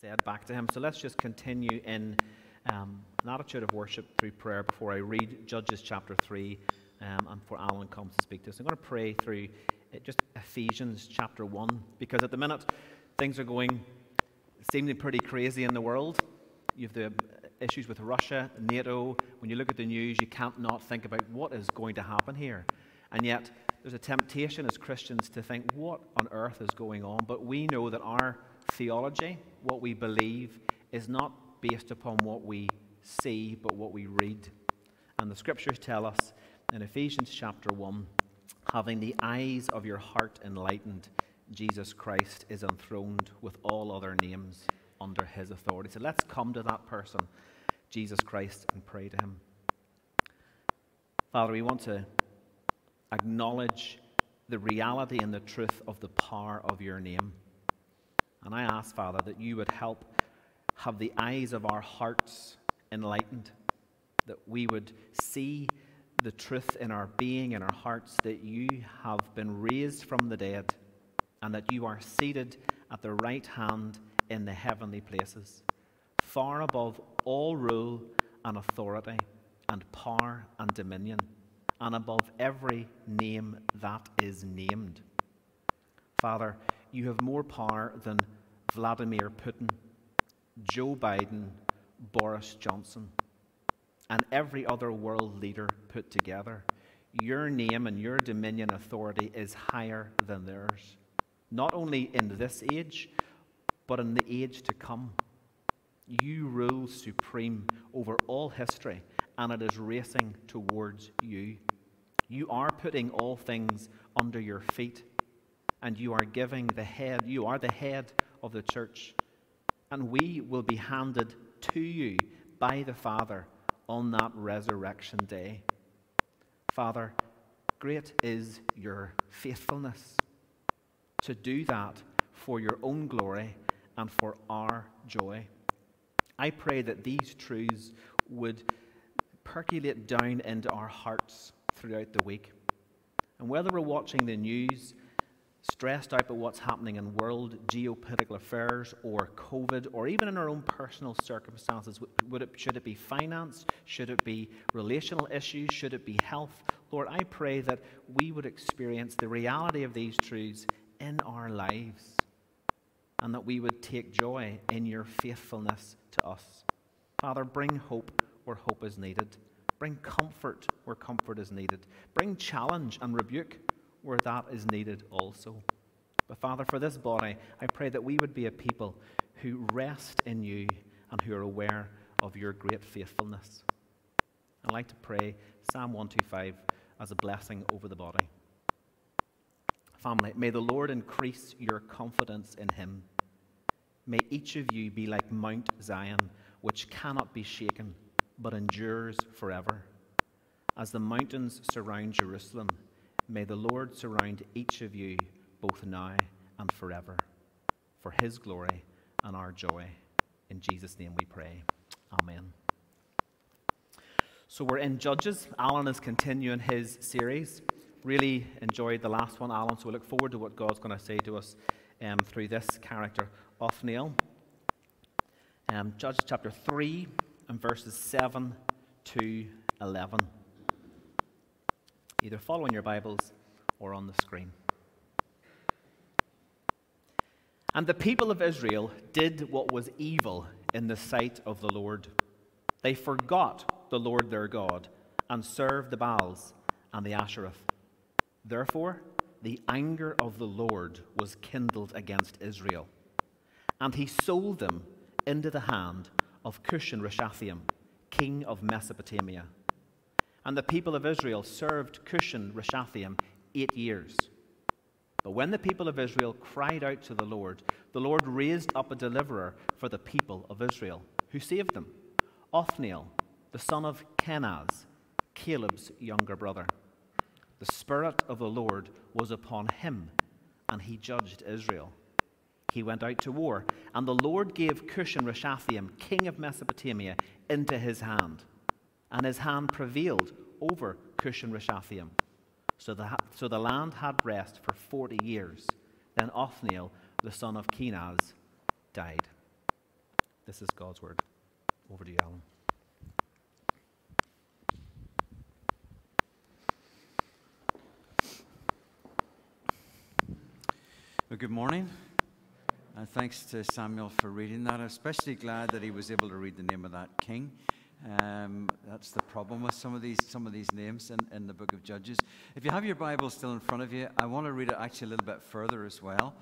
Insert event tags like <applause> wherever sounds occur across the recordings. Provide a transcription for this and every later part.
said back to him. So let's just continue in um, an attitude of worship through prayer before I read Judges chapter 3 um, and before Alan comes to speak to us. I'm going to pray through uh, just Ephesians chapter 1 because at the minute things are going seemingly pretty crazy in the world. You have the issues with Russia, NATO. When you look at the news, you can't not think about what is going to happen here. And yet, there's a temptation as Christians to think, what on earth is going on? But we know that our theology, what we believe, is not based upon what we see, but what we read. And the scriptures tell us in Ephesians chapter 1 having the eyes of your heart enlightened, Jesus Christ is enthroned with all other names under his authority. So let's come to that person, Jesus Christ, and pray to him. Father, we want to acknowledge the reality and the truth of the power of your name. And I ask, Father, that you would help have the eyes of our hearts enlightened, that we would see the truth in our being, in our hearts, that you have been raised from the dead and that you are seated at the right hand in the heavenly places, far above all rule and authority and power and dominion, and above every name that is named. Father, you have more power than Vladimir Putin, Joe Biden, Boris Johnson, and every other world leader put together. Your name and your dominion authority is higher than theirs, not only in this age, but in the age to come. You rule supreme over all history, and it is racing towards you. You are putting all things under your feet, and you are giving the head, you are the head of the church. And we will be handed to you by the Father on that resurrection day. Father, great is your faithfulness to do that for your own glory and for our joy. I pray that these truths would percolate down into our hearts throughout the week. And whether we're watching the news, stressed out by what's happening in world geopolitical affairs or COVID, or even in our own personal circumstances, would it, should it be finance? Should it be relational issues? Should it be health? Lord, I pray that we would experience the reality of these truths in our lives and that we would take joy in your faithfulness to us. Father, bring hope where hope is needed. Bring comfort where comfort is needed. Bring challenge and rebuke where that is needed also. But Father, for this body, I pray that we would be a people who rest in you and who are aware of your great faithfulness. I'd like to pray Psalm 125 as a blessing over the body. Family, may the Lord increase your confidence in him. May each of you be like Mount Zion, which cannot be shaken, but endures forever. As the mountains surround Jerusalem, may the Lord surround each of you both now and forever, for his glory and our joy. In Jesus' name we pray. Amen. So we're in Judges. Alan is continuing his series. Really enjoyed the last one, Alan, so we look forward to what God's going to say to us um, through this character, Othniel. Um, Judges chapter 3 and verses 7 to 11. Either following your Bibles or on the screen. And the people of Israel did what was evil in the sight of the Lord. They forgot the Lord their God and served the Baals and the Asheroth. Therefore, the anger of the Lord was kindled against Israel, and he sold them into the hand of Cushan Rishathaim, king of Mesopotamia. And the people of Israel served Cushan Rishathaim eight years. But when the people of Israel cried out to the Lord, the Lord raised up a deliverer for the people of Israel, who saved them Othniel, the son of Kenaz, Caleb's younger brother. The Spirit of the Lord was upon him, and he judged Israel. He went out to war, and the Lord gave Cushan Rishathaim, king of Mesopotamia, into his hand, and his hand prevailed over Cush and Rishathaim. So the, so the land had rest for forty years. Then Othniel, the son of Kenaz, died. This is God's word. Over to you, Alan. Well, good morning. And thanks to Samuel for reading that. I'm especially glad that he was able to read the name of that king. Um, that's the problem with some of these some of these names in, in the book of Judges. If you have your Bible still in front of you, I want to read it actually a little bit further as well.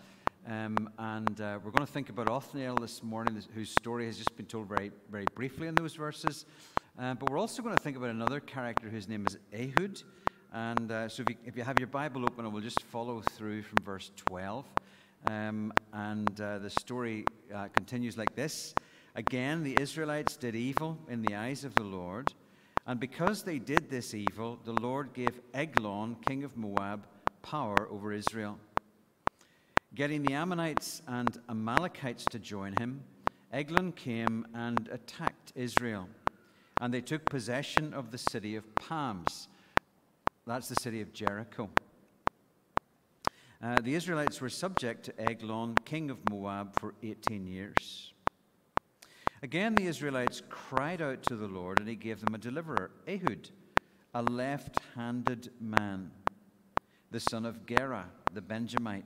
Um, and uh, we're going to think about Othniel this morning, whose story has just been told very, very briefly in those verses. Uh, but we're also going to think about another character whose name is Ehud. And uh, so if you, if you, have your Bible open, I will just follow through from verse 12. Um, and uh, the story uh, continues like this Again, the Israelites did evil in the eyes of the Lord. And because they did this evil, the Lord gave Eglon, king of Moab, power over Israel. Getting the Ammonites and Amalekites to join him, Eglon came and attacked Israel. And they took possession of the city of Palms. That's the city of Jericho. Uh, the Israelites were subject to Eglon, king of Moab, for 18 years. Again, the Israelites cried out to the Lord, and he gave them a deliverer, Ehud, a left handed man, the son of Gera, the Benjamite.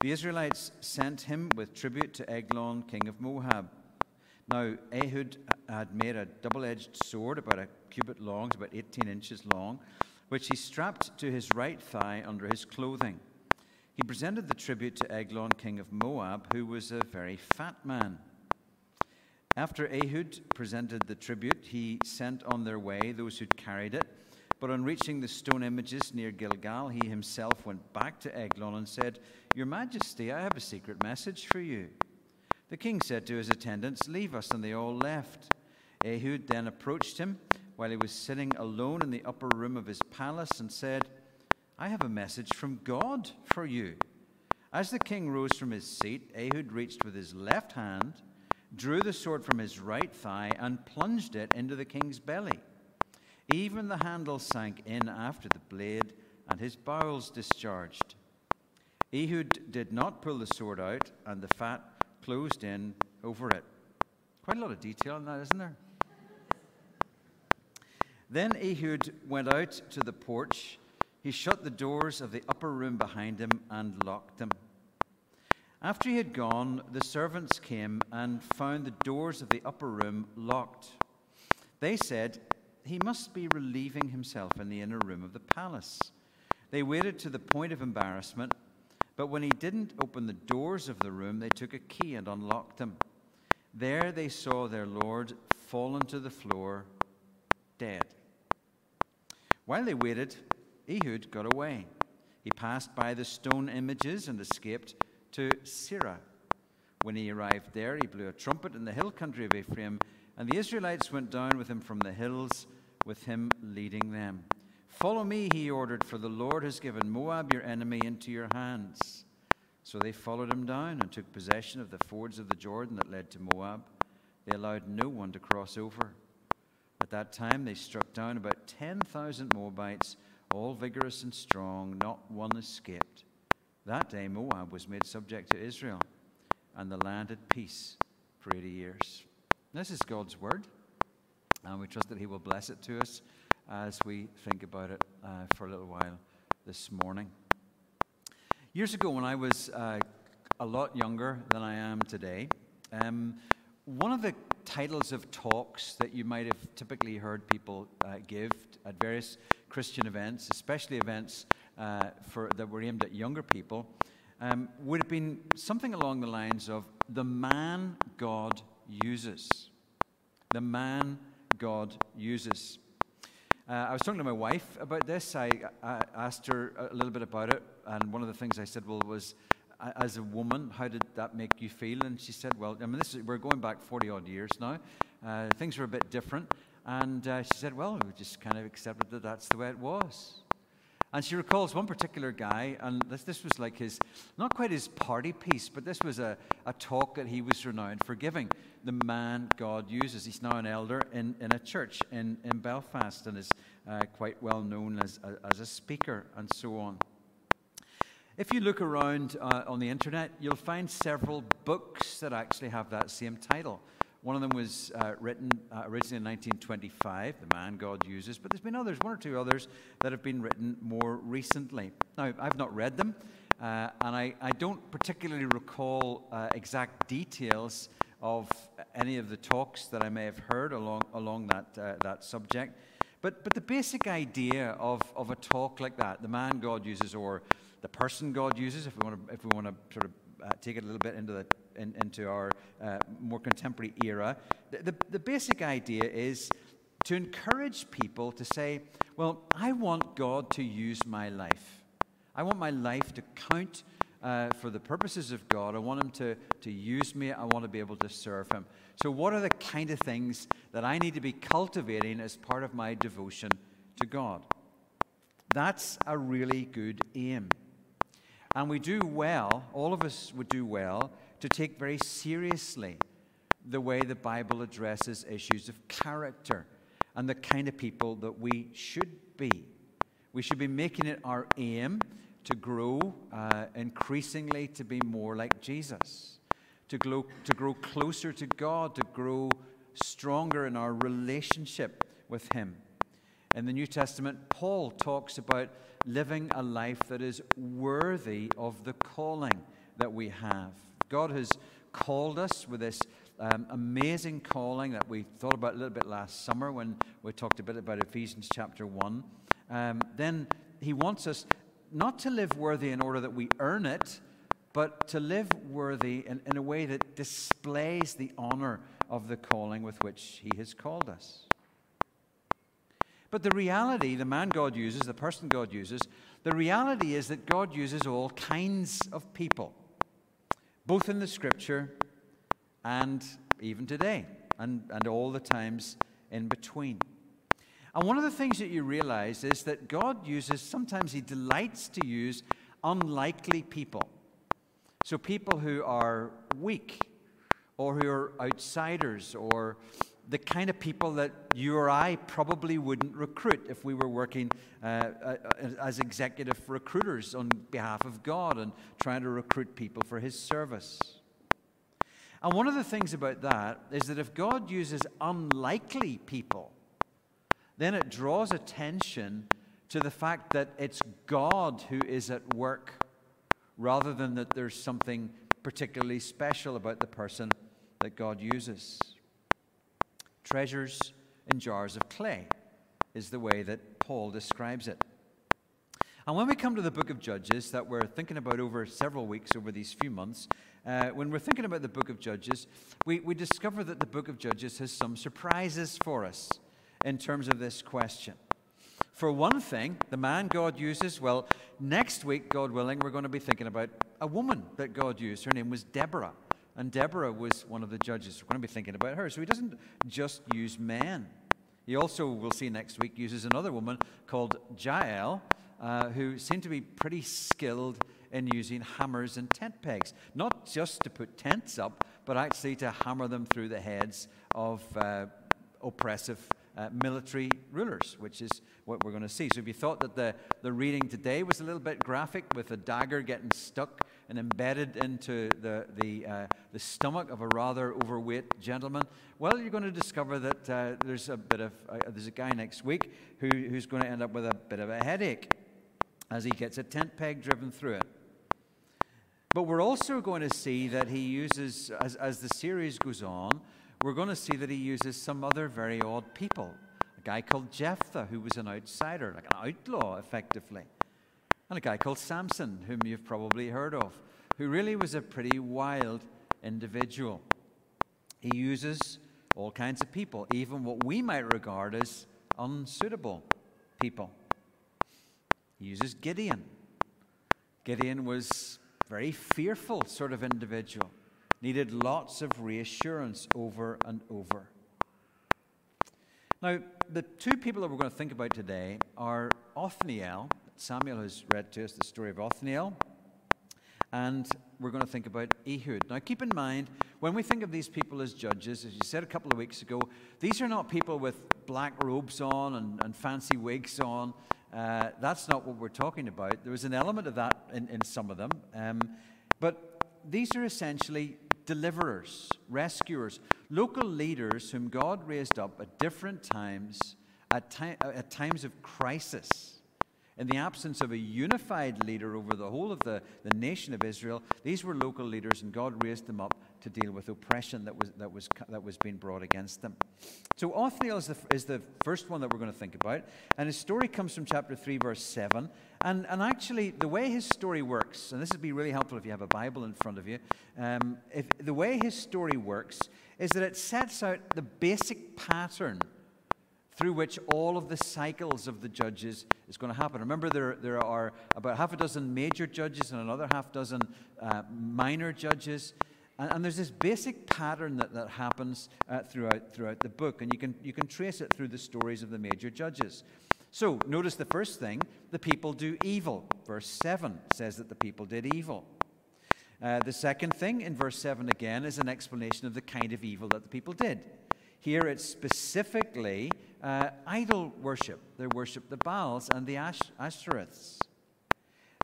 The Israelites sent him with tribute to Eglon, king of Moab. Now, Ehud had made a double edged sword about a cubit long, about 18 inches long, which he strapped to his right thigh under his clothing. He presented the tribute to Eglon, king of Moab, who was a very fat man. After Ehud presented the tribute, he sent on their way those who'd carried it but on reaching the stone images near Gilgal, he himself went back to Eglon and said, Your Majesty, I have a secret message for you. The king said to his attendants, Leave us, and they all left. Ehud then approached him while he was sitting alone in the upper room of his palace and said, I have a message from God for you. As the king rose from his seat, Ehud reached with his left hand, drew the sword from his right thigh, and plunged it into the king's belly. Even the handle sank in after the blade, and his bowels discharged. Ehud did not pull the sword out, and the fat closed in over it. Quite a lot of detail in that, isn't there? Then Ehud went out to the porch. He shut the doors of the upper room behind him and locked them. After he had gone, the servants came and found the doors of the upper room locked. They said, he must be relieving himself in the inner room of the palace. They waited to the point of embarrassment, but when he didn't open the doors of the room, they took a key and unlocked them. There they saw their Lord fallen to the floor, dead. While they waited, Ehud got away. He passed by the stone images and escaped to Seirah. When he arrived there, he blew a trumpet in the hill country of Ephraim and the Israelites went down with him from the hills, with him leading them. Follow me, he ordered, for the Lord has given Moab, your enemy, into your hands. So they followed him down and took possession of the fords of the Jordan that led to Moab. They allowed no one to cross over. At that time, they struck down about 10,000 Moabites, all vigorous and strong, not one escaped. That day, Moab was made subject to Israel, and the land had peace for 80 years. This is God's word, and we trust that He will bless it to us as we think about it uh, for a little while this morning. Years ago, when I was uh, a lot younger than I am today, um, one of the titles of talks that you might have typically heard people uh, give at various Christian events, especially events uh, for, that were aimed at younger people, um, would have been something along the lines of The Man God uses. The man God uses. Uh, I was talking to my wife about this. I, I, asked her a little bit about it, and one of the things I said, well, was as a woman, how did that make you feel? And she said, well, I mean, this is, we're going back 40 odd years now. Uh, things were a bit different. And uh, she said, well, we just kind of accepted that that's the way it was. And she recalls one particular guy, and this, this was like his, not quite his party piece, but this was a, a talk that he was renowned for giving. The man God uses. He's now an elder in, in a church in, in Belfast and is uh, quite well known as, as a speaker and so on. If you look around uh, on the internet, you'll find several books that actually have that same title. One of them was uh, written uh, originally in 1925, The Man God Uses, but there's been others, one or two others, that have been written more recently. Now, I've not read them, uh, and I, I, don't particularly recall uh, exact details of any of the talks that I may have heard along, along that, uh, that subject. But, but the basic idea of, of a talk like that, the man God uses, or the person God uses, if we want to, if we want to sort of uh, take it a little bit into the in, into our uh, more contemporary era. The, the, the basic idea is to encourage people to say, Well, I want God to use my life. I want my life to count uh, for the purposes of God. I want Him to, to use me. I want to be able to serve Him. So, what are the kind of things that I need to be cultivating as part of my devotion to God? That's a really good aim. And we do well, all of us would do well, to take very seriously the way the Bible addresses issues of character and the kind of people that we should be. We should be making it our aim to grow uh, increasingly to be more like Jesus, to grow, to grow closer to God, to grow stronger in our relationship with Him. In the New Testament, Paul talks about living a life that is worthy of the calling that we have. God has called us with this um, amazing calling that we thought about a little bit last summer when we talked a bit about Ephesians chapter 1. Um, then He wants us not to live worthy in order that we earn it, but to live worthy in, in a way that displays the honor of the calling with which He has called us. But the reality, the man God uses, the person God uses, the reality is that God uses all kinds of people both in the scripture and even today, and, and all the times in between. And one of the things that you realize is that God uses, sometimes He delights to use unlikely people. So people who are weak, or who are outsiders, or the kind of people that you or I probably wouldn't recruit if we were working uh, uh, as executive recruiters on behalf of God and trying to recruit people for His service. And one of the things about that is that if God uses unlikely people, then it draws attention to the fact that it's God who is at work rather than that there's something particularly special about the person that God uses treasures in jars of clay, is the way that Paul describes it. And when we come to the book of Judges, that we're thinking about over several weeks, over these few months, uh, when we're thinking about the book of Judges, we, we discover that the book of Judges has some surprises for us in terms of this question. For one thing, the man God uses, well, next week, God willing, we're going to be thinking about a woman that God used. Her name was Deborah. And Deborah was one of the judges. We're going to be thinking about her. So he doesn't just use men. He also, we'll see next week, uses another woman called Jael, uh, who seemed to be pretty skilled in using hammers and tent pegs. Not just to put tents up, but actually to hammer them through the heads of uh, oppressive uh, military rulers, which is what we're going to see. So if you thought that the, the reading today was a little bit graphic with a dagger getting stuck and embedded into the, the, uh, the stomach of a rather overweight gentleman, well, you're going to discover that uh, there's a bit of, uh, there's a guy next week who, who's going to end up with a bit of a headache as he gets a tent peg driven through it. But we're also going to see that he uses, as, as the series goes on, we're going to see that he uses some other very odd people. A guy called Jephthah, who was an outsider, like an outlaw, effectively. And a guy called Samson, whom you've probably heard of, who really was a pretty wild individual. He uses all kinds of people, even what we might regard as unsuitable people. He uses Gideon. Gideon was a very fearful sort of individual needed lots of reassurance over and over. Now, the two people that we're going to think about today are Othniel. Samuel has read to us the story of Othniel. And we're going to think about Ehud. Now, keep in mind, when we think of these people as judges, as you said a couple of weeks ago, these are not people with black robes on and, and fancy wigs on. Uh, that's not what we're talking about. There was an element of that in, in some of them. Um, but these are essentially deliverers, rescuers, local leaders whom God raised up at different times, at, at times of crisis. In the absence of a unified leader over the whole of the, the nation of Israel, these were local leaders, and God raised them up to deal with oppression that was, that was, that was being brought against them. So, Othniel is the, is the first one that we're going to think about. And his story comes from chapter 3, verse 7. And, and actually, the way his story works, and this would be really helpful if you have a Bible in front of you, um, if, the way his story works is that it sets out the basic pattern through which all of the cycles of the judges is going to happen. Remember, there, there are about half a dozen major judges and another half dozen uh, minor judges. And, and, there's this basic pattern that, that happens uh, throughout, throughout the book, and you can, you can trace it through the stories of the major judges. So, notice the first thing the people do evil. Verse 7 says that the people did evil. Uh, the second thing in verse 7 again is an explanation of the kind of evil that the people did. Here it's specifically uh, idol worship. They worship the Baals and the Ash- Ashtoreths.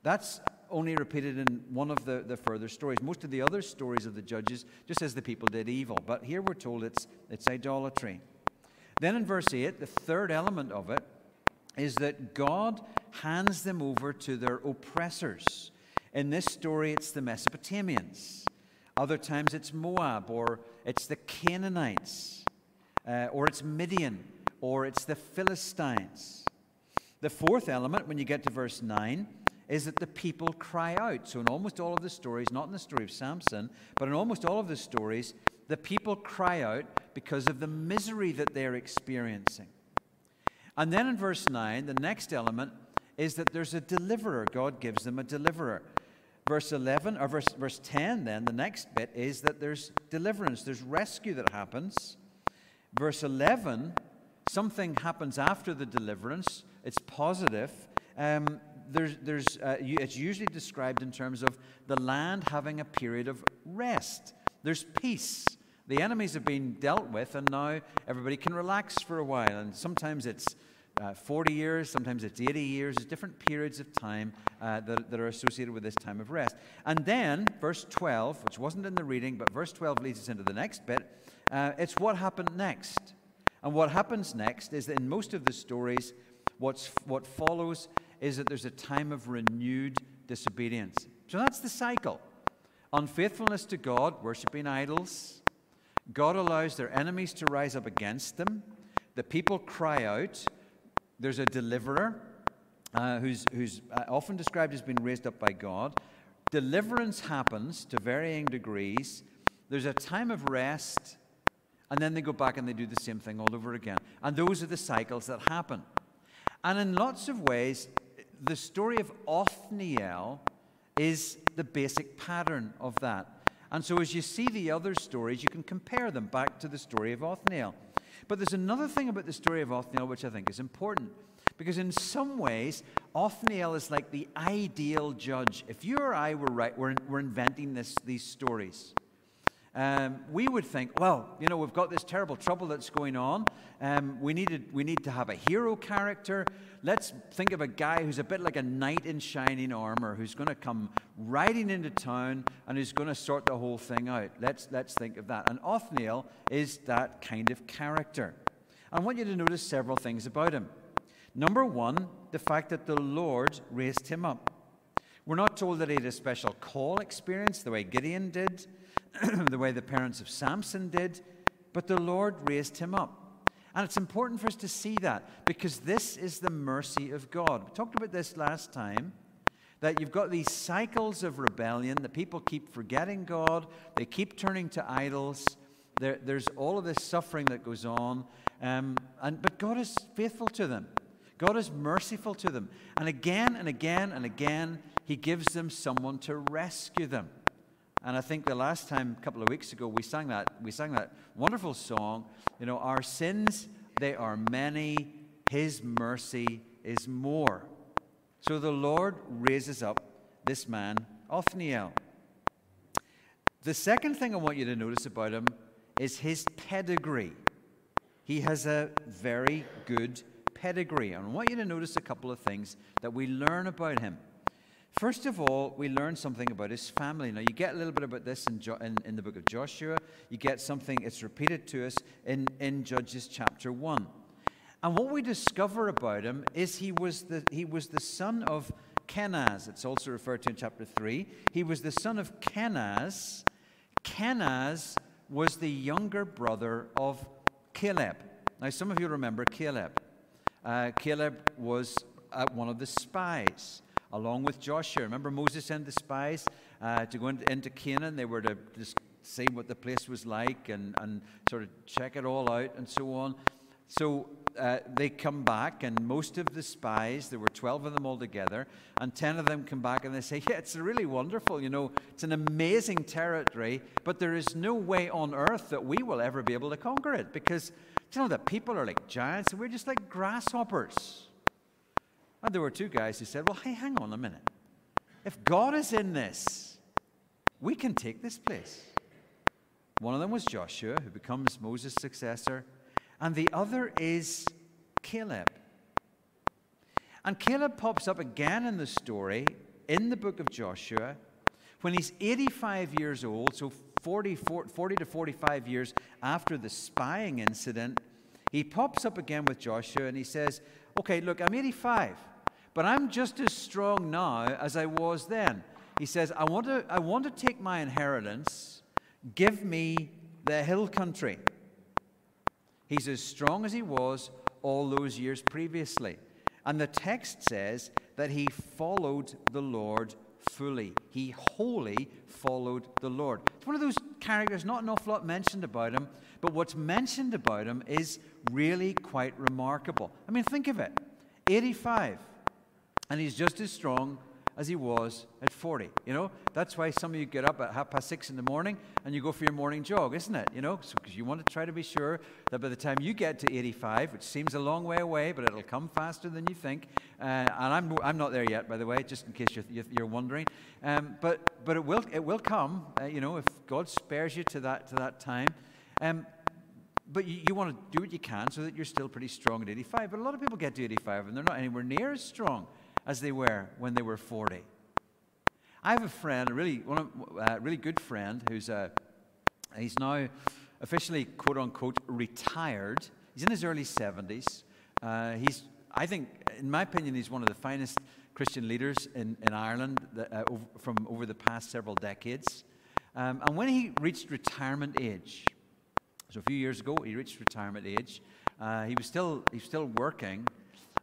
That's only repeated in one of the, the further stories. Most of the other stories of the judges just says the people did evil. But here we're told it's, it's idolatry. Then in verse 8, the third element of it is that God hands them over to their oppressors. In this story, it's the Mesopotamians. Other times, it's Moab or it's the Canaanites uh, or it's Midian, or it's the Philistines. The fourth element, when you get to verse 9, is that the people cry out. So, in almost all of the stories, not in the story of Samson, but in almost all of the stories, the people cry out because of the misery that they're experiencing. And then in verse 9, the next element is that there's a deliverer. God gives them a deliverer. Verse 11, or verse, verse 10, then, the next bit is that there's deliverance, there's rescue that happens. Verse 11, something happens after the deliverance. It's positive. Um, there's, there's, uh, it's usually described in terms of the land having a period of rest. There's peace. The enemies have been dealt with, and now everybody can relax for a while. And sometimes it's uh, 40 years, sometimes it's 80 years. There's different periods of time uh, that, that are associated with this time of rest. And then, verse 12, which wasn't in the reading, but verse 12 leads us into the next bit. Uh, it's what happened next. And what happens next is that in most of the stories, what's, what follows is that there's a time of renewed disobedience. So that's the cycle unfaithfulness to God, worshiping idols. God allows their enemies to rise up against them. The people cry out. There's a deliverer uh, who's, who's uh, often described as being raised up by God. Deliverance happens to varying degrees. There's a time of rest and then they go back and they do the same thing all over again. And those are the cycles that happen. And in lots of ways, the story of Othniel is the basic pattern of that. And so as you see the other stories, you can compare them back to the story of Othniel. But there's another thing about the story of Othniel which I think is important. Because in some ways, Othniel is like the ideal judge. If you or I were, right, we're, we're inventing this, these stories um, we would think, well, you know, we've got this terrible trouble that's going on. Um, we, needed, we need to have a hero character. Let's think of a guy who's a bit like a knight in shining armor who's going to come riding into town and who's going to sort the whole thing out. Let's, let's think of that. And Othniel is that kind of character. I want you to notice several things about him. Number one, the fact that the Lord raised him up. We're not told that he had a special call experience the way Gideon did. <clears throat> the way the parents of Samson did, but the Lord raised him up. And it's important for us to see that because this is the mercy of God. We talked about this last time that you've got these cycles of rebellion. The people keep forgetting God, they keep turning to idols. There, there's all of this suffering that goes on. Um, and, but God is faithful to them, God is merciful to them. And again and again and again, He gives them someone to rescue them. And I think the last time, a couple of weeks ago, we sang that, we sang that wonderful song. You know, our sins, they are many, His mercy is more. So the Lord raises up this man, Othniel. The second thing I want you to notice about him is his pedigree. He has a very good pedigree. And I want you to notice a couple of things that we learn about him. First of all, we learn something about his family. Now, you get a little bit about this in, jo- in, in, the book of Joshua. You get something, it's repeated to us in, in Judges chapter 1. And what we discover about him is he was the, he was the son of Kenaz. It's also referred to in chapter 3. He was the son of Kenaz. Kenaz was the younger brother of Caleb. Now, some of you remember Caleb. Uh, Caleb was uh, one of the spies along with Joshua. Remember, Moses sent the spies uh, to go into, into, Canaan. They were to just see what the place was like and, and sort of check it all out and so on. So uh, they come back, and most of the spies, there were 12 of them altogether, and 10 of them come back and they say, <laughs> Yeah, it's really wonderful. You know, it's an amazing territory, but there is no way on earth that we will ever be able to conquer it because, you know, the people are like giants and we're just like grasshoppers. And there were two guys who said, Well, hey, hang on a minute. If God is in this, we can take this place. One of them was Joshua, who becomes Moses' successor, and the other is Caleb. And Caleb pops up again in the story in the book of Joshua when he's 85 years old, so 40, 40 to 45 years after the spying incident. He pops up again with Joshua and he says, Okay, look, I'm 85 but I'm just as strong now as I was then. He says, I want to, I want to take my inheritance, give me the hill country. He's as strong as he was all those years previously. And the text says that he followed the Lord fully. He wholly followed the Lord. It's one of those characters, not an awful lot mentioned about him, but what's mentioned about him is really quite remarkable. I mean, think of it 85 and he's just as strong as he was at 40. You know, that's why some of you get up at half past six in the morning and you go for your morning jog, isn't it? You know, because so, you want to try to be sure that by the time you get to 85, which seems a long way away, but it'll come faster than you think. Uh, and I'm, I'm not there yet, by the way, just in case you're, you're wondering. Um, but but it will it will come. Uh, you know, if God spares you to that to that time. Um, but you, you want to do what you can so that you're still pretty strong at 85. But a lot of people get to 85 and they're not anywhere near as strong as they were when they were 40. I have a friend, a really, one of, uh, really good friend, who's uh, he's now officially quote unquote retired. He's in his early 70s. Uh, he's, I think, in my opinion, he's one of the finest Christian leaders in, in Ireland that, uh, over, from over the past several decades. Um, and when he reached retirement age, so a few years ago, he reached retirement age. Uh, he was still he was still working,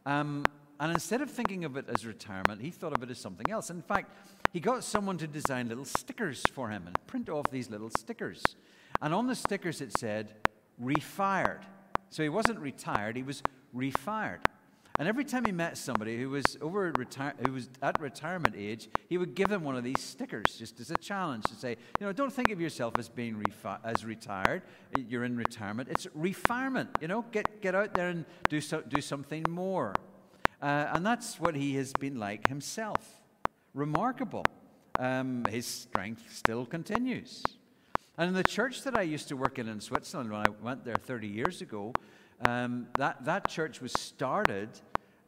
um, and instead of thinking of it as retirement, he thought of it as something else. In fact, he got someone to design little stickers for him and print off these little stickers. And on the stickers it said, refired. So he wasn't retired, he was refired. And every time he met somebody who was over retire- who was at retirement age, he would give them one of these stickers just as a challenge to say, you know, don't think of yourself as being refi- as retired. You're in retirement. It's refirement. You know, get get out there and do so- do something more. Uh, and that's what he has been like himself. Remarkable. Um, his strength still continues. And in the church that I used to work in in Switzerland when I went there 30 years ago, um, that, that church was started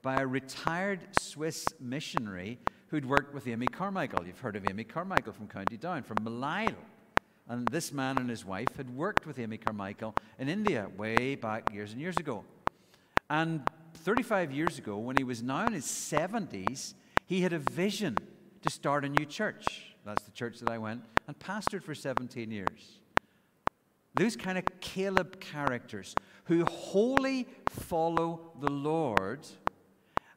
by a retired Swiss missionary who'd worked with Amy Carmichael. You've heard of Amy Carmichael from County Down, from Millisle. And this man and his wife had worked with Amy Carmichael in India way back years and years ago. And 35 years ago, when he was now in his 70s, he had a vision to start a new church. That's the church that I went and pastored for 17 years. Those kind of Caleb characters who wholly follow the Lord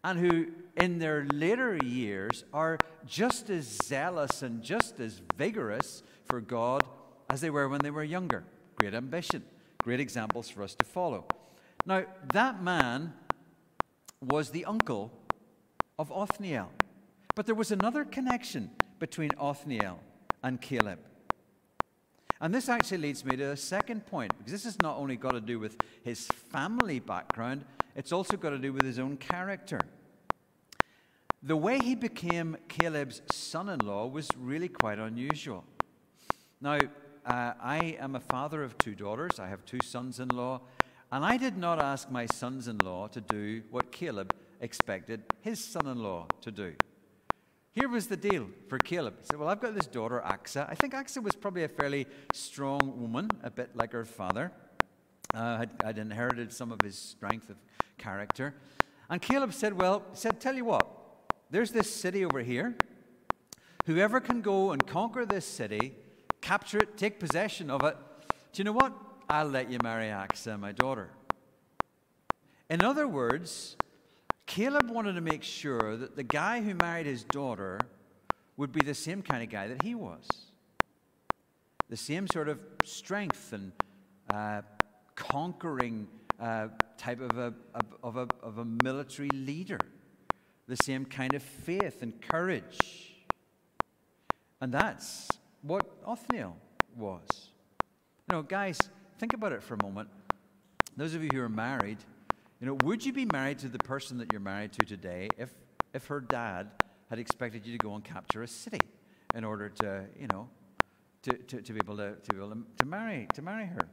and who, in their later years, are just as zealous and just as vigorous for God as they were when they were younger. Great ambition, great examples for us to follow. Now, that man was the uncle of Othniel. But there was another connection between Othniel and Caleb. And this actually leads me to a second point, because this has not only got to do with his family background, it's also got to do with his own character. The way he became Caleb's son in law was really quite unusual. Now, uh, I am a father of two daughters, I have two sons in law, and I did not ask my sons in law to do what Caleb expected his son in law to do. Here was the deal for Caleb. He said, Well, I've got this daughter, Achsah. I think Achsah was probably a fairly strong woman, a bit like her father. Uh, had, had inherited some of his strength of character. And Caleb said, Well, said, Tell you what, there's this city over here. Whoever can go and conquer this city, capture it, take possession of it, do you know what? I'll let you marry Achsah, my daughter. In other words, Caleb wanted to make sure that the guy who married his daughter would be the same kind of guy that he was. The same sort of strength and uh, conquering uh, type of a, of, a, of a military leader. The same kind of faith and courage. And that's what Othniel was. You know, guys, think about it for a moment. Those of you who are married, you know, would you be married to the person that you're married to today if, if her dad had expected you to go and capture a city in order to, you know, to, to, to be able to, to be able to, to marry to marry her?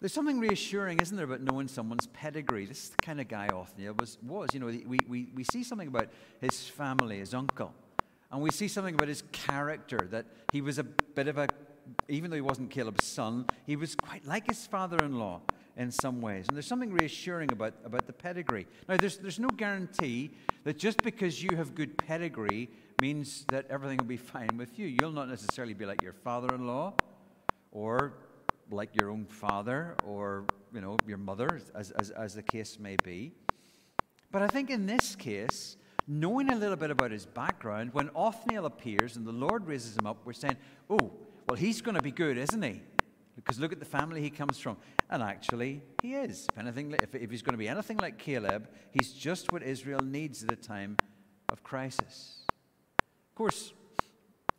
There's something reassuring, isn't there, about knowing someone's pedigree? This is the kind of guy Othniel was. was. You know, we, we, we see something about his family, his uncle, and we see something about his character, that he was a bit of a even though he wasn't Caleb's son, he was quite like his father in law in some ways. And there's something reassuring about, about the pedigree. Now, there's, there's no guarantee that just because you have good pedigree means that everything will be <laughs> fine with you. You'll not necessarily be like your father in law or like your own father or you know your mother as, as, as the case may be but i think in this case knowing a little bit about his background when othniel appears and the lord raises him up we're saying oh well, he's going to be good, isn't he? Because look at the family he comes from. And actually, he is. If, anything, if, if he's going to be anything like Caleb, he's just what Israel needs at a time of crisis. Of course,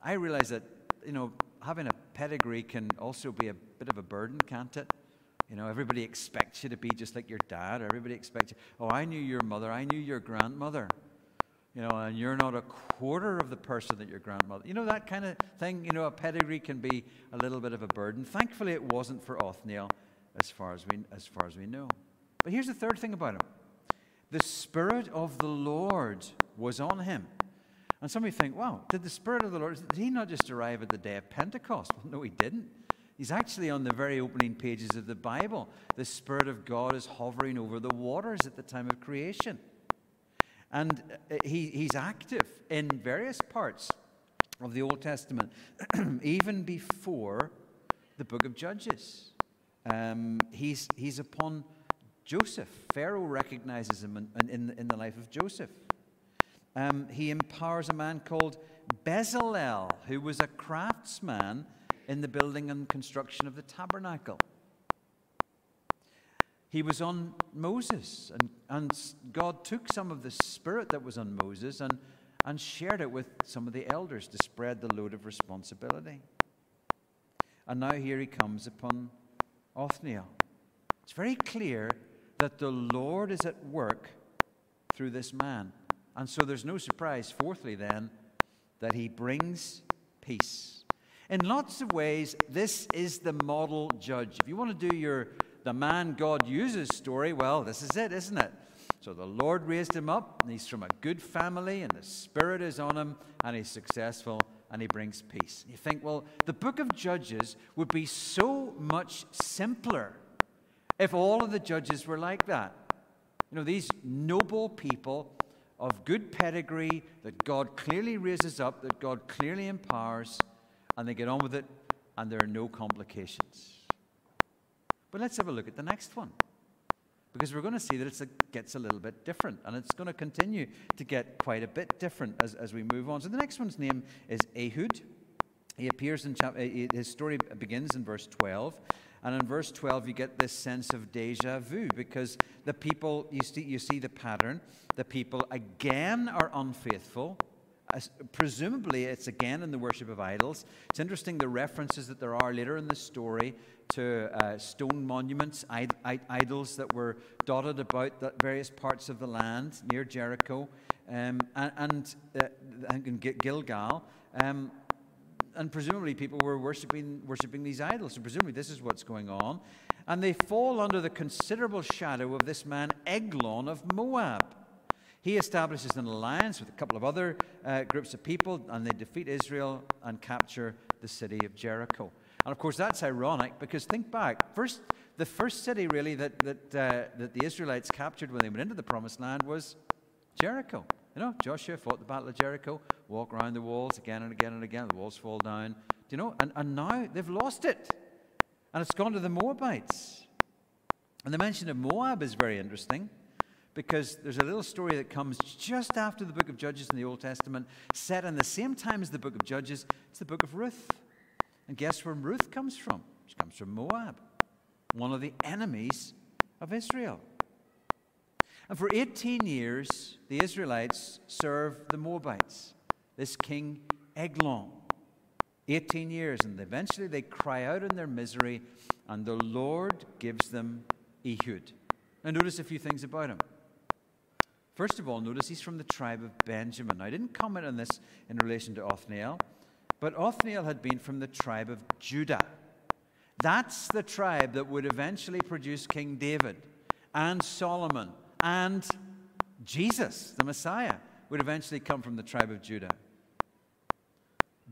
I realize that, you know, having a pedigree can also be a bit of a burden, can't it? You know, everybody expects you to be just like your dad. Everybody expects you. Oh, I knew your mother. I knew your grandmother you know, and you're not a quarter of the person that your grandmother, you know, that kind of thing, you know, a pedigree can be a little bit of a burden. Thankfully, it wasn't for Othniel as far as we, as far as we know. But here's the third thing about him the Spirit of the Lord was on him. And some of you think, wow, did the Spirit of the Lord, did he not just arrive at the day of Pentecost? Well, no, he didn't. He's actually on the very opening pages of the Bible. The Spirit of God is hovering over the waters at the time of creation. And uh, he, he's active in various parts of the Old Testament, <clears throat> even before the book of Judges. Um, he's, he's upon Joseph. Pharaoh recognizes him in, in, in the life of Joseph. Um, he empowers a man called Bezalel, who was a craftsman in the building and construction of the tabernacle. He was on Moses, and, and God took some of the spirit that was on Moses and, and shared it with some of the elders to spread the load of responsibility. And now here he comes upon Othniel. It's very clear that the Lord is at work through this man. And so there's no surprise, fourthly, then, that he brings peace. In lots of ways, this is the model judge. If you want to do your the man God uses story, well, this is it, isn't it? So the Lord raised him up, and he's from a good family, and the Spirit is on him, and he's successful, and he brings peace. You think, well, the book of Judges would be so much simpler if all of the judges were like that. You know, these noble people of good pedigree that God clearly raises up, that God clearly empowers, and they get on with it, and there are no complications. But let's have a look at the next one. Because we're going to see that it gets a little bit different, and it's going to continue to get quite a bit different as, as we move on. So the next one's name is Ehud. He appears in chapter, uh, his story begins in verse 12. And in verse 12, you get this sense of deja vu because the people, you see, you see the pattern. The people again are unfaithful. As, presumably, it's again in the worship of idols. It's interesting the references that there are later in the story to uh, stone monuments, Id- idols that were dotted about the various parts of the land near Jericho um, and, and uh, in Gilgal. Um, and presumably people were worshipping, worshipping these idols. So presumably this is what's going on. and they fall under the considerable shadow of this man Eglon of Moab. He establishes an alliance with a couple of other uh, groups of people, and they defeat Israel and capture the city of Jericho. And of course, that's ironic because think back. First, the first city really that, that, uh, that the Israelites captured when they went into the promised land was Jericho. You know, Joshua fought the Battle of Jericho, walk around the walls again and again and again, the walls fall down. Do you know? And, and now they've lost it. And it's gone to the Moabites. And the mention of Moab is very interesting because there's a little story that comes just after the book of Judges in the Old Testament, set in the same time as the book of Judges. It's the book of Ruth. And guess where Ruth comes from? She comes from Moab, one of the enemies of Israel. And for 18 years, the Israelites served the Moabites, this king Eglon. 18 years, and eventually they cry out in their misery, and the Lord gives them Ehud. Now, notice a few things about him. First of all, notice he's from the tribe of Benjamin. Now, I didn't comment on this in relation to Othniel, but Othniel had been from the tribe of Judah. That's the tribe that would eventually produce King David and Solomon and Jesus, the Messiah, would eventually come from the tribe of Judah.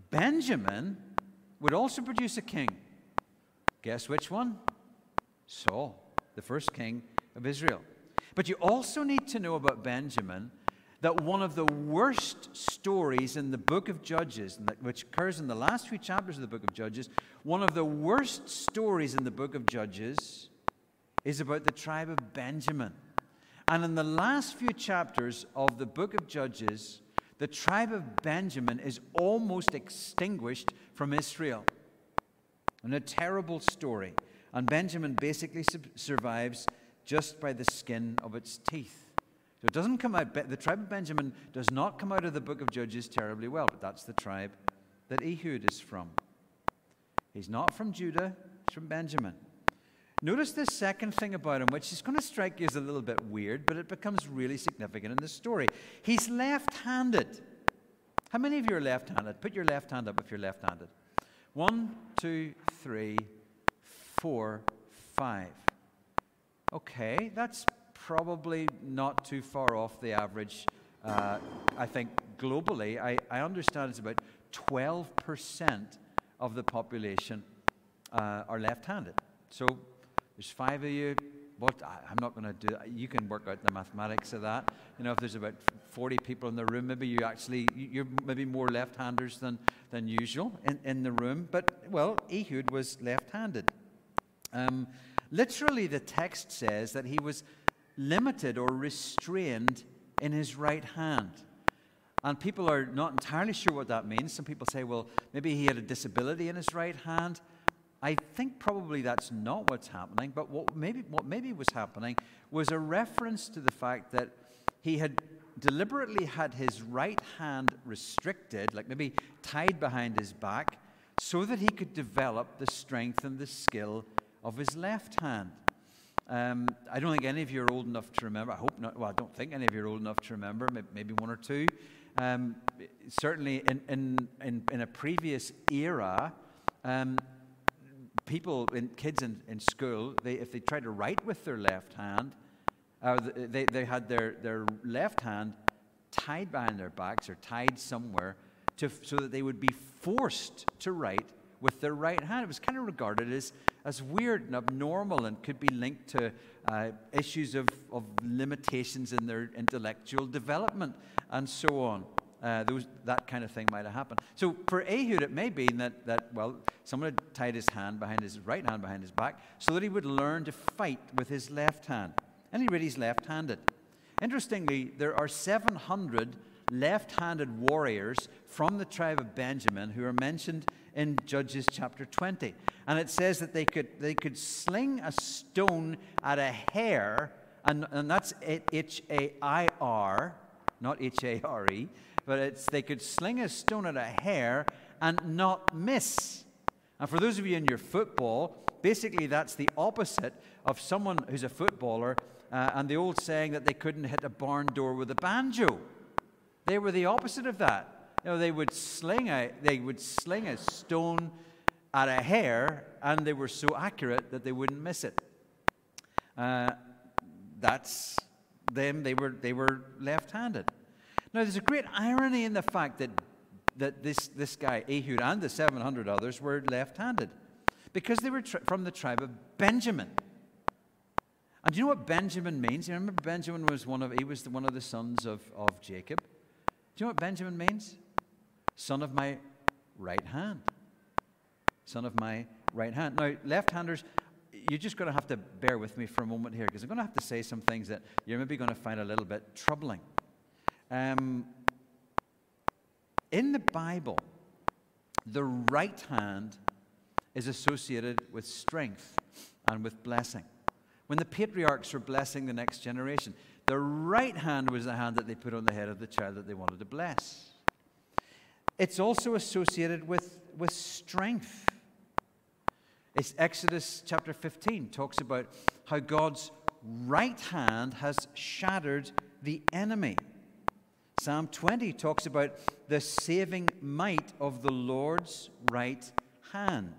Benjamin would also produce a king. Guess which one? Saul, the first king of Israel. But you also need to know about Benjamin that one of the worst stories in the book of Judges, which occurs in the last few chapters of the book of Judges, one of the worst stories in the book of Judges is about the tribe of Benjamin. And in the last few chapters of the book of Judges, the tribe of Benjamin is almost extinguished from Israel. And a terrible story. And Benjamin basically survives just by the skin of its teeth. It doesn't come out, the tribe of Benjamin does not come out of the book of Judges terribly well, but that's the tribe that Ehud is from. He's not from Judah, he's from Benjamin. Notice the second thing about him, which is going to strike you as a little bit weird, but it becomes really significant in the story. He's left handed. How many of you are left handed? Put your left hand up if you're left handed. One, two, three, four, five. Okay, that's probably not too far off the average. Uh, I think globally, I, I understand it's about 12% of the population uh, are left handed. So there's five of you. What I'm not going to do. You can work out the mathematics of that. You know, if there's about 40 people in the room, maybe you actually you're maybe more left-handers than than usual in, in the room. But well, Ehud was left-handed. Um, literally, the text says that he was limited or restrained in his right hand. And people are not entirely sure what that means. Some people say, well, maybe he had a disability in his right hand. I think probably that's not what's happening, but what maybe, what maybe was happening was a reference to the fact that he had deliberately had his right hand restricted, like maybe tied behind his back, so that he could develop the strength and the skill of his left hand. Um, I don't think any of you are old enough to remember. I hope not. Well, I don't think any of you are old enough to remember. Maybe one or two. Um, certainly, in, in, in, in, a previous era, um, people, in, kids in, in school, they, if they tried to write with their left hand, uh, they, they had their, their left hand tied behind their backs or tied somewhere to, so that they would be forced to write with their right hand. It was kind of regarded as, as weird and abnormal and could be linked to uh, issues of, of limitations in their intellectual development and so on uh, those, that kind of thing might have happened. So for Ehud, it may be that, that, well, someone had tied his hand behind his right hand behind his back so that he would learn to fight with his left hand. And he really is left handed. Interestingly, there are 700 left handed warriors from the tribe of Benjamin who are mentioned in Judges chapter 20. And it says that they could, they could sling a stone at a hair, and, and that's H A I R, not H A R E but it's, they could sling a stone at a hair and not miss. And for those of you in your football, basically that's the opposite of someone who's a footballer uh, and the old saying that they couldn't hit a barn door with a banjo. They were the opposite of that. They would sling a, they would sling a stone at a hair and they were so accurate that they wouldn't miss it. uh, that's them. They were, they were left handed. Now, there's a great irony in the fact that, that this, this guy, Ehud, and the 700 others were left handed because they were tri- from the tribe of Benjamin. And do you know what Benjamin means? You remember Benjamin was one of, he was the, one of the sons of, of Jacob. Do you know what Benjamin means? Son of my right hand. Son of my right hand. Now, left handers, you're just going to have to bear with me for a moment here because I'm going to have to say some things that you're maybe going to find a little bit troubling. Um, in the Bible, the right hand is associated with strength and with blessing. When the patriarchs were blessing the next generation, the right hand was the hand that they put on the head of the child that they wanted to bless. It's also associated with, with strength. It's Exodus chapter 15 talks about how God's right hand has shattered the enemy. Psalm 20 talks about the saving might of the Lord's right hand.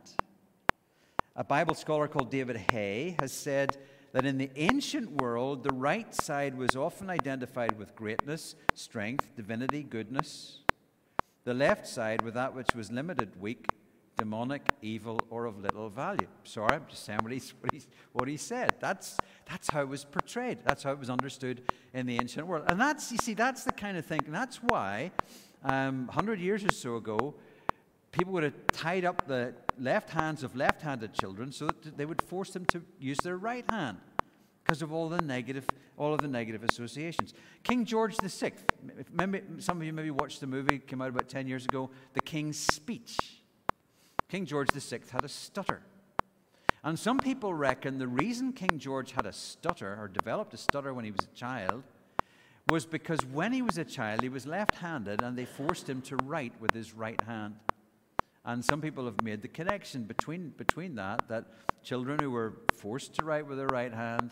A Bible scholar called David Hay has said that in the ancient world, the right side was often identified with greatness, strength, divinity, goodness. The left side with that which was limited, weak, demonic, evil, or of little value. Sorry, I'm just saying what he, what he, what he said. That's, that's how it was portrayed. That's how it was understood in the ancient world. And that's, you see, that's the kind of thing. That's why, um, 100 years or so ago, people would have tied up the left hands of left handed children so that they would force them to use their right hand because of all the negative, all of the negative associations. King George VI, maybe, some of you maybe watched the movie, came out about 10 years ago, The King's Speech. King George VI had a stutter. And some people reckon the reason King George had a stutter or developed a stutter when he was a child was because when he was a child, he was left handed and they forced him to write with his right hand. And some people have made the connection between, between that, that children who were forced to write with their right hand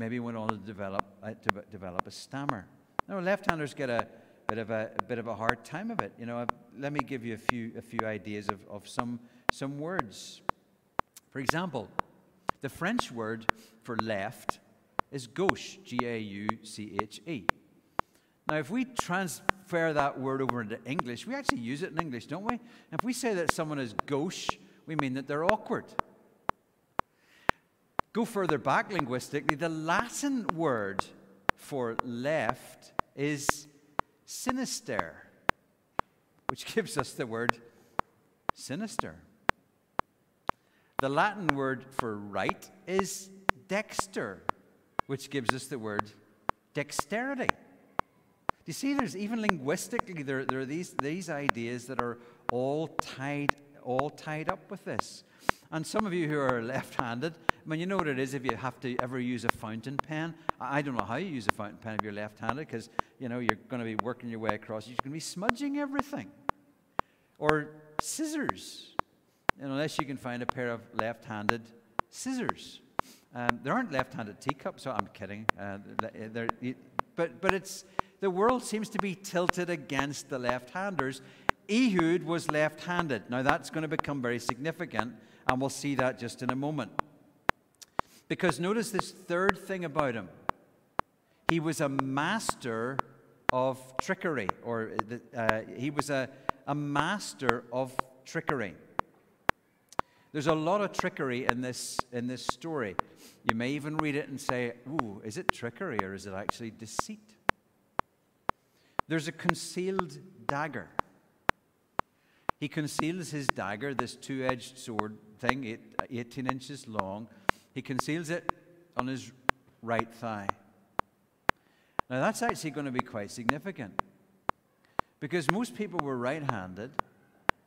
maybe went on to develop, uh, to develop a stammer. Now, left handers get a, bit of a, a, bit of a hard time of it. You know, I've, let me give you a few, a few ideas of, of some, some words. For example, the French word for left is gauche, G A U C H E. Now, if we transfer that word over into English, we actually use it in English, don't we? If we say that someone is gauche, we mean that they're awkward. Go further back linguistically, the Latin word for left is sinister, which <laughs> gives us the word sinister. The Latin word for right is dexter, which gives us the word dexterity. Do you see, there's even linguistically, there, there are these, these ideas that are all tied, all tied up with this. And some of you who are <laughs> left handed, I mean, you know what it is if you have to ever use a fountain pen. I don't know how you use a fountain pen if you're left handed because, you know, you're going to be working your way across. You're going to be smudging everything. Or scissors, and unless you can find a pair of left handed scissors. Um, there aren't left handed teacups, so I'm kidding. Uh, but, but it's, the world seems to be tilted against the left handers. Ehud was left handed. Now, that's going to become very significant and we'll see that just in a moment. Because notice this third thing about him he was a master of trickery, or uh, he was a, a master of trickery. There's a lot of trickery in this, in this story. You may even read it and say, Ooh, is it trickery or is it actually deceit? There's a concealed dagger. He conceals his dagger, this two edged sword, thing, eight, 18 inches long. He conceals it on his right thigh. Now, that's actually going to be quite significant because most people were right handed,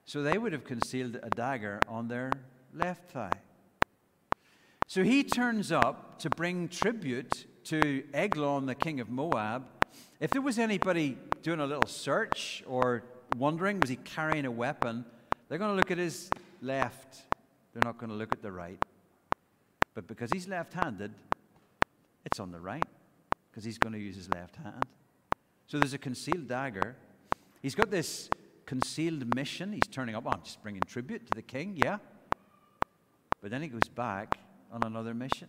so they would have concealed a dagger on their left thigh. So he turns up to bring tribute to Eglon, the king of Moab. If there was anybody doing a little search or wondering, was he carrying a weapon, they're going to look at his left they're not going to look at the right. But because he's left handed, it's on the right, because he's going to use his left hand. So there's a concealed dagger. He's got this concealed mission. He's turning up. Oh, I'm just bringing tribute to the king, yeah. But then he goes back on another mission.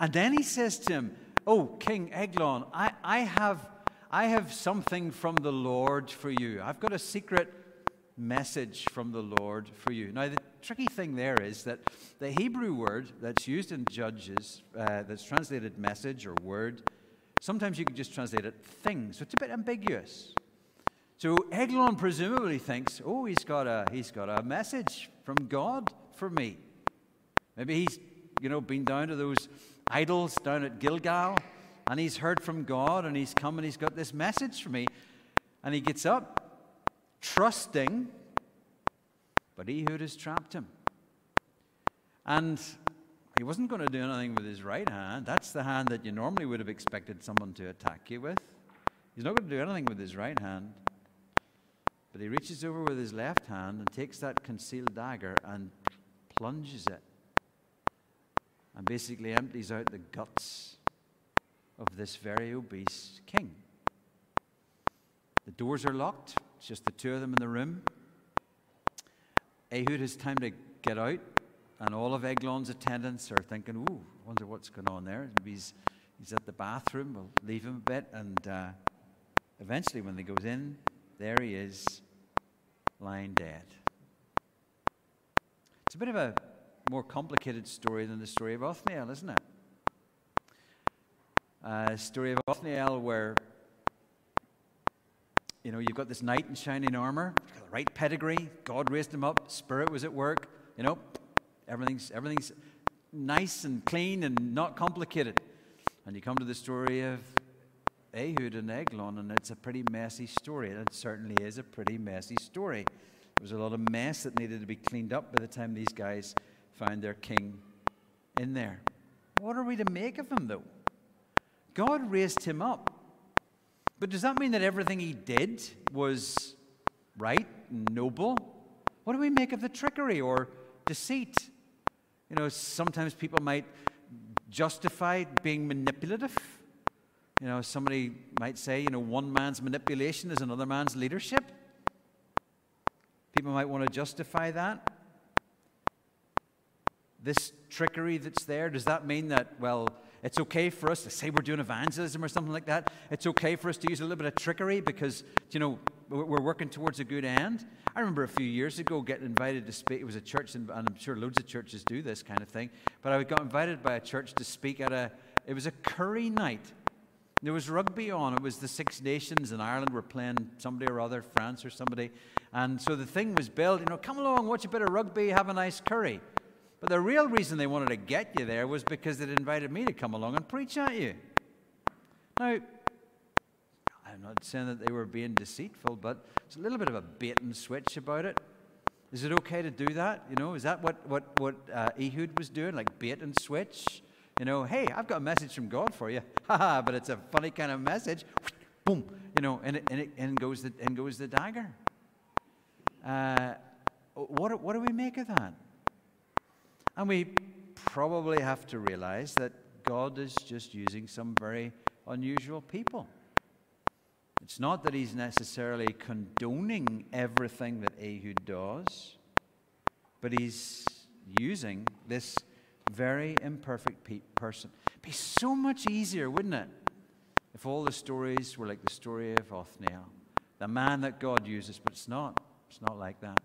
And then he says to him, Oh, King Eglon, I, I, have, I have something from the Lord for you. I've got a secret message from the Lord for you. Now, the tricky thing there is that the Hebrew word that's used in Judges, uh, that's translated message or word, sometimes you can just translate it thing. So it's a bit ambiguous. So Eglon presumably thinks, oh, he's got a, he's got a message from God for me. Maybe he's, you know, been down to those idols down at Gilgal and he's heard from God and he's come and he's got this message for me. And he gets up, trusting, but he Ehud has trapped him. And he wasn't going to do anything with his right hand. That's the hand that you normally would have expected someone to attack you with. He's not going to do anything with his right hand. But he reaches over with his left hand and takes that concealed dagger and plunges it and basically empties out the guts of this very obese king. The doors are locked, it's just the two of them in the room. Ehud has time to get out, and all of Eglon's attendants are thinking, Ooh, wonder what's going on there. Maybe he's, he's at the bathroom, we'll leave him a bit. And uh, eventually, when he goes in, there he is, lying dead. It's a bit of a more complicated story than the story of Othniel, isn't it? A uh, story of Othniel where you know, you've got this knight in shining armor, got the right pedigree, God raised him up, spirit was at work, you know, everything's everything's nice and clean and not complicated. And you come to the story of Ehud and Eglon, and it's a pretty messy story. And it certainly is a pretty messy story. There was a lot of mess that needed to be cleaned up by the time these guys found their king in there. What are we to make of him, though? God raised him up. But does that mean that everything he did was right and noble? What do we make of the trickery or deceit? You know, sometimes people might justify being manipulative. You know, somebody might say, you know, one man's manipulation is another man's leadership. People might want to justify that this trickery that's there, does that mean that, well, it's okay for us to say we're doing evangelism or something like that? It's okay for us to use a little bit of trickery because, you know, we're working towards a good end? I remember a few years ago getting invited to speak. It was a church, and I'm sure loads of churches do this kind of thing. But I got invited by a church to speak at a, it was a curry night. There was rugby on. It was the Six Nations in Ireland were playing somebody or other, France or somebody. And so the thing was built, you know, come along, watch a bit of rugby, have a nice curry. But the real reason they wanted to get you there was because they'd invited me to come along and preach at you. Now, I'm not saying that they were being deceitful, but it's a little bit of a bait and switch about it. Is it okay to do that? You know, is that what, what, what uh, Ehud was doing, like bait and switch? You know, hey, I've got a message from God for you. <laughs> Haha, but it's a funny kind of message. <laughs> Boom, you know, and, it, and, it, and, goes, the, and goes the dagger. Uh, what, what do we make of that? And we probably have to realize that God is just using some very unusual people. It's not that he's necessarily condoning everything that Ehud does, but he's using this very imperfect pe- person. It'd be so much easier, wouldn't it, if all the stories were like the story of Othniel, the man that God uses, but it's not. It's not like that.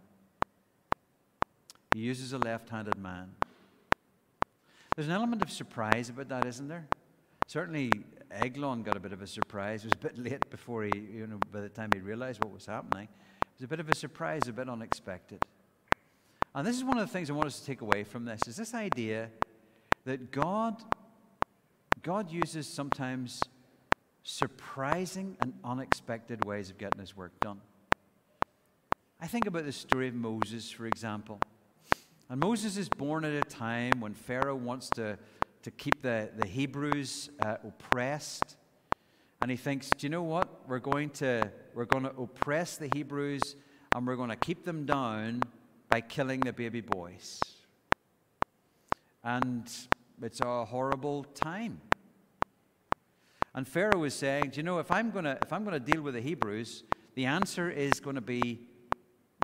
He uses a left handed man. There's an element of surprise about that, isn't there? Certainly, Eglon got a bit of a surprise. It was a bit <laughs> late before he, you know, by the time he realized what was happening. It was a bit of a surprise, a bit unexpected. And this is one of the things I want us to take away from this is this idea that God God uses sometimes surprising and unexpected ways of getting his work done. I think about the story of Moses, for example. And Moses is born at a time when Pharaoh wants to, to keep the, the Hebrews uh, oppressed. And he thinks, do you know what? We're going, to, we're going to oppress the Hebrews and we're going to keep them down by killing the baby boys. And it's a horrible time. And Pharaoh is saying, do you know, if I'm going to, if I'm going to deal with the Hebrews, the answer is going to be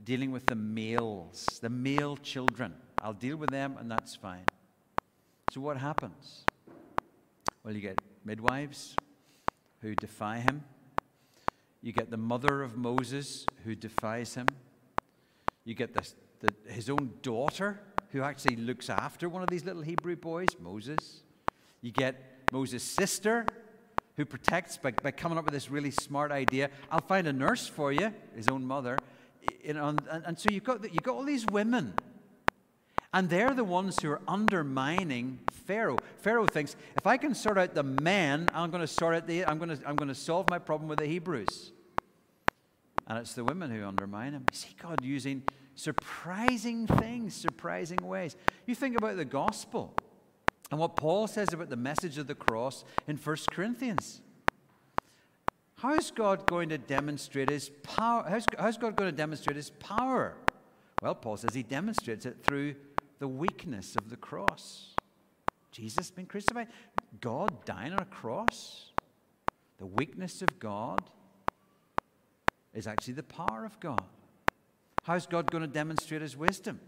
dealing with the males, the male children. I'll deal with them, and that's fine. So, what happens? Well, you get midwives who defy him. You get the mother of Moses who defies him. You get the, the, his own daughter who actually looks after one of these little Hebrew boys, Moses. You get Moses' sister who protects by, by coming up with this really smart idea. I'll find a nurse for you, his own mother. You know, and, and so you've got, you've got all these women. And they're the ones who are undermining Pharaoh. Pharaoh thinks, if I can sort out the men, I'm going to sort out the, I'm going to, I'm going to solve my problem with the Hebrews. And it's the women who undermine him. You see God using surprising things, surprising ways. You think about the gospel and what Paul says about the message of the cross in 1 Corinthians. How is God going to demonstrate his power? How's, how's God going to demonstrate his power? Well, Paul says he demonstrates it through the weakness of the cross. Jesus being crucified, God dying on a cross, the weakness of God is actually the power of God. How's God going to demonstrate his wisdom?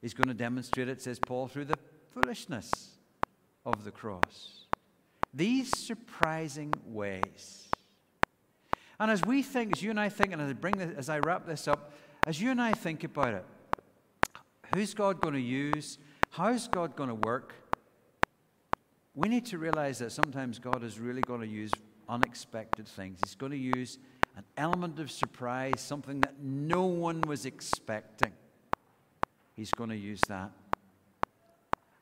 He's going to demonstrate it, says Paul, through the foolishness of the cross. These surprising ways. And as we think, as you and I think, and as I bring this, as I wrap this up, as you and I think about it, who's God going to use? How's God going to work? We need to realize that sometimes God is really going to use unexpected things. He's going to use an element of surprise, something that no one was expecting. He's going to use that.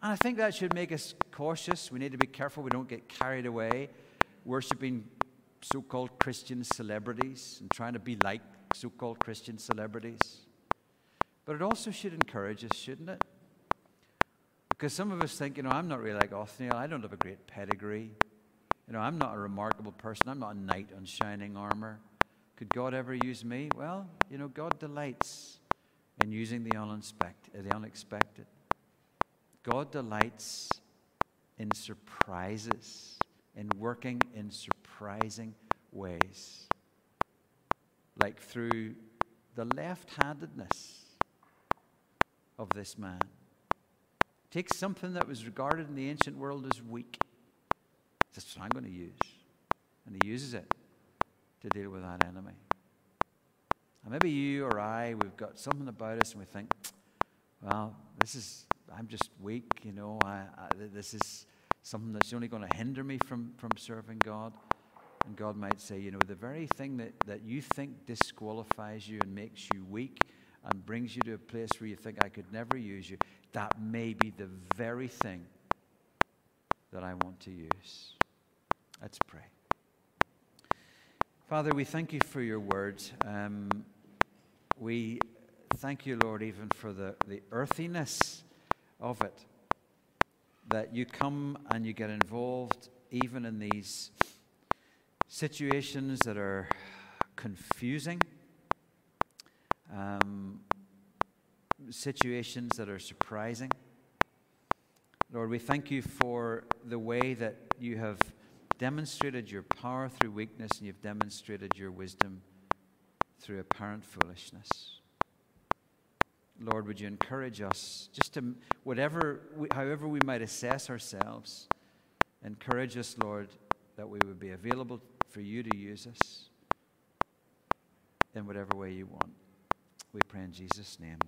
And I think that should make us cautious. We need to be careful we don't get carried away worshiping so called Christian celebrities and trying to be like so called Christian celebrities. But it also should encourage us, shouldn't it? Because some of us think, you know, I'm not really like Othniel. I don't have a great pedigree. You know, I'm not a remarkable person. I'm not a knight on shining armor. Could God ever use me? Well, you know, God delights in using the. The unexpected. God delights in surprises, in working in surprising ways. Like through the left handedness of this man. Takes something that was regarded in the ancient world as weak. That's what I'm going to use. And he uses it to deal with that enemy. And maybe you or I, we've got something about us and we think, well, this is I'm just weak, you know. I, I, this is something that's only going to hinder me from, from serving God. And God might say, you know, the very thing that, that you think disqualifies you and makes you weak and brings you to a place where you think, I could never use you, that may be the very thing that I want to use. Let's pray. Father, we thank you for your words. Um, we thank you, Lord, even for the, the earthiness of it. That you come and you get involved even in these situations that are confusing, um, situations that are surprising. Lord, we thank you for the way that you have demonstrated your power through weakness and you've demonstrated your wisdom through apparent foolishness. Lord, would you encourage us just to, whatever, we, however we might assess ourselves, encourage us, Lord, that we would be available for you to use us in whatever way you want. We pray in Jesus' name.